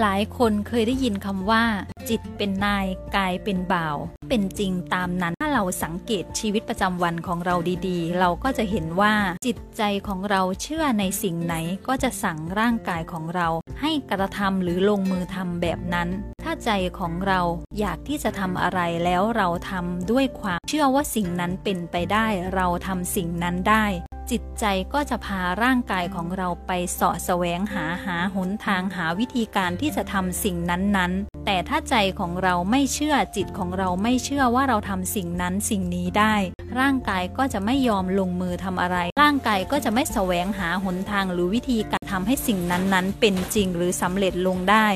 หลายคนเคยได้ยินคำว่า จิตเป็นนายกายเป็นบ่าว เป็นจริงตามนั้นถ้าเราสังเกตชีวิตประจำวันของเราดีๆ เราก็จะเห็นว่าจิตใจของเราเชื่อในสิ่งไหนก็จะสั่งร่างกายของเรา ให้กระทำหรือลงมือทำแบบนั้น ถ้าใจของเราอยากที่จะทำอะไรแล้วเราทำด้วยความเชื่อว่าสิ่งนั้นเป็นไปได้ เราทำสิ่งนั้นได้ จิตใจก็จะพาร่างกายของเราไปเสาะแสวงหาหาหนทางหาวิธีการที่จะทำสิ่งนั้นๆ แต่ถ้าใจของเราไม่เชื่อจิตของเราไม่เชื่อว่าเราทำสิ่งนั้นสิ่งนี้ได้ ร่างกายก็จะไม่ยอมลงมือทำอะไร ร่างกายก็จะไม่แสวงหาหนทางหรือวิธีการทำให้สิ่งนั้นๆ เป็นจริงหรือสำเร็จลงได้